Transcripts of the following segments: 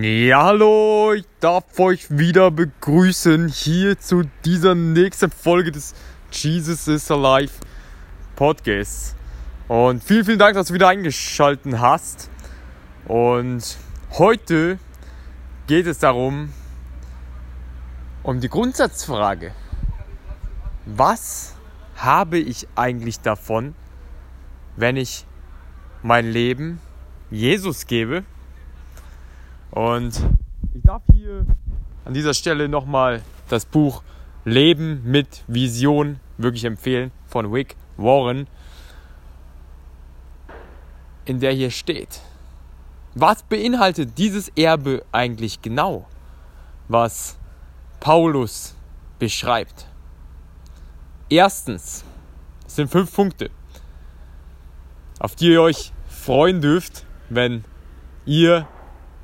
Ja, hallo, ich darf euch wieder begrüßen hier zu dieser nächsten Folge des Jesus is Alive Podcasts. Und vielen, vielen Dank, dass du wieder eingeschaltet hast. Und heute geht es darum, um die Grundsatzfrage. Was habe ich eigentlich davon, wenn ich mein Leben Jesus gebe? Und ich darf hier an dieser Stelle nochmal das Buch Leben mit Vision wirklich empfehlen von Wick Warren, in der hier steht. Was beinhaltet dieses Erbe eigentlich genau, was Paulus beschreibt? Erstens, es sind fünf Punkte, auf die ihr euch freuen dürft, wenn ihr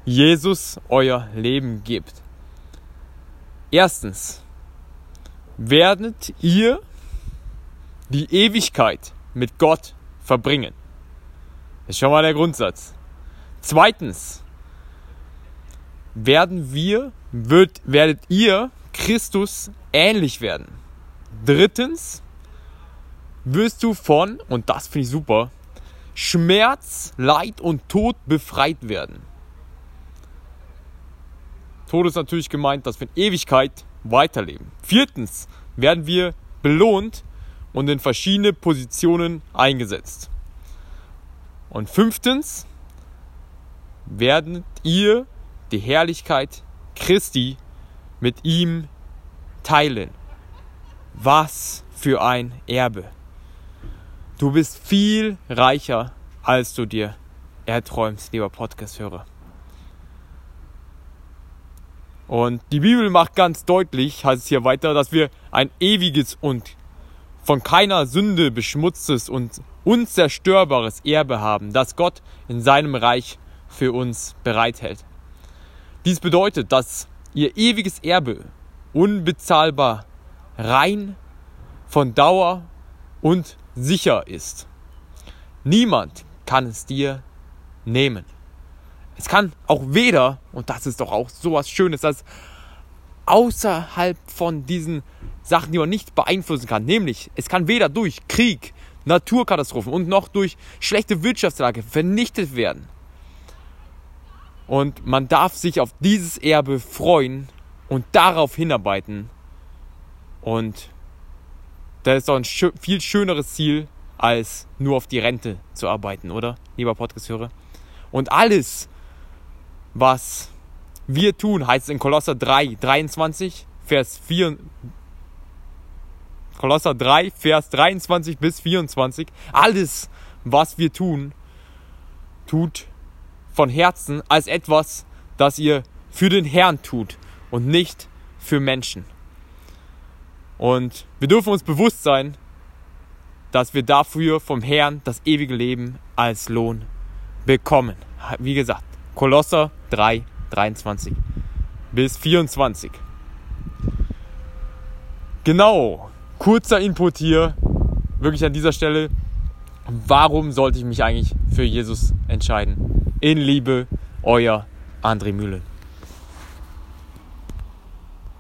Jesus euer Leben gibt. Erstens, werdet ihr die Ewigkeit mit Gott verbringen. Das ist schon mal der Grundsatz. Zweitens, werden wir, wird, werdet ihr Christus ähnlich werden. Drittens, wirst du von, und das finde ich super, Schmerz, Leid und Tod befreit werden. Tod ist natürlich gemeint, dass wir in Ewigkeit weiterleben. Viertens werden wir belohnt und in verschiedene Positionen eingesetzt. Und fünftens werdet ihr die Herrlichkeit Christi mit ihm teilen. Was für ein Erbe. Du bist viel reicher, als du dir erträumst, lieber Podcast-Hörer. Und die Bibel macht ganz deutlich, heißt es hier weiter, dass wir ein ewiges und von keiner Sünde beschmutztes und unzerstörbares Erbe haben, das Gott in seinem Reich für uns bereithält. Dies bedeutet, dass ihr ewiges Erbe unbezahlbar, rein, von Dauer und sicher ist. Niemand kann es dir nehmen. Es kann auch weder, und das ist doch auch sowas Schönes, dass außerhalb von diesen Sachen, die man nicht beeinflussen kann, nämlich es kann weder durch Krieg, Naturkatastrophen und noch durch schlechte Wirtschaftslage vernichtet werden. Und man darf sich auf dieses Erbe freuen und darauf hinarbeiten. Und das ist doch ein viel schöneres Ziel, als nur auf die Rente zu arbeiten, oder? Lieber Podcast-Hörer. Und alles, was wir tun, heißt in Kolosser 3, 23, Vers 4, Kolosser 3, Vers 23 bis 24. Alles, was wir tun, tut von Herzen als etwas, das ihr für den Herrn tut und nicht für Menschen. Und wir dürfen uns bewusst sein, dass wir dafür vom Herrn das ewige Leben als Lohn bekommen. Wie gesagt, Kolosser 3, 23 bis 24. Genau, kurzer Input hier, wirklich an dieser Stelle. Warum sollte ich mich eigentlich für Jesus entscheiden? In Liebe, euer André Mühlen.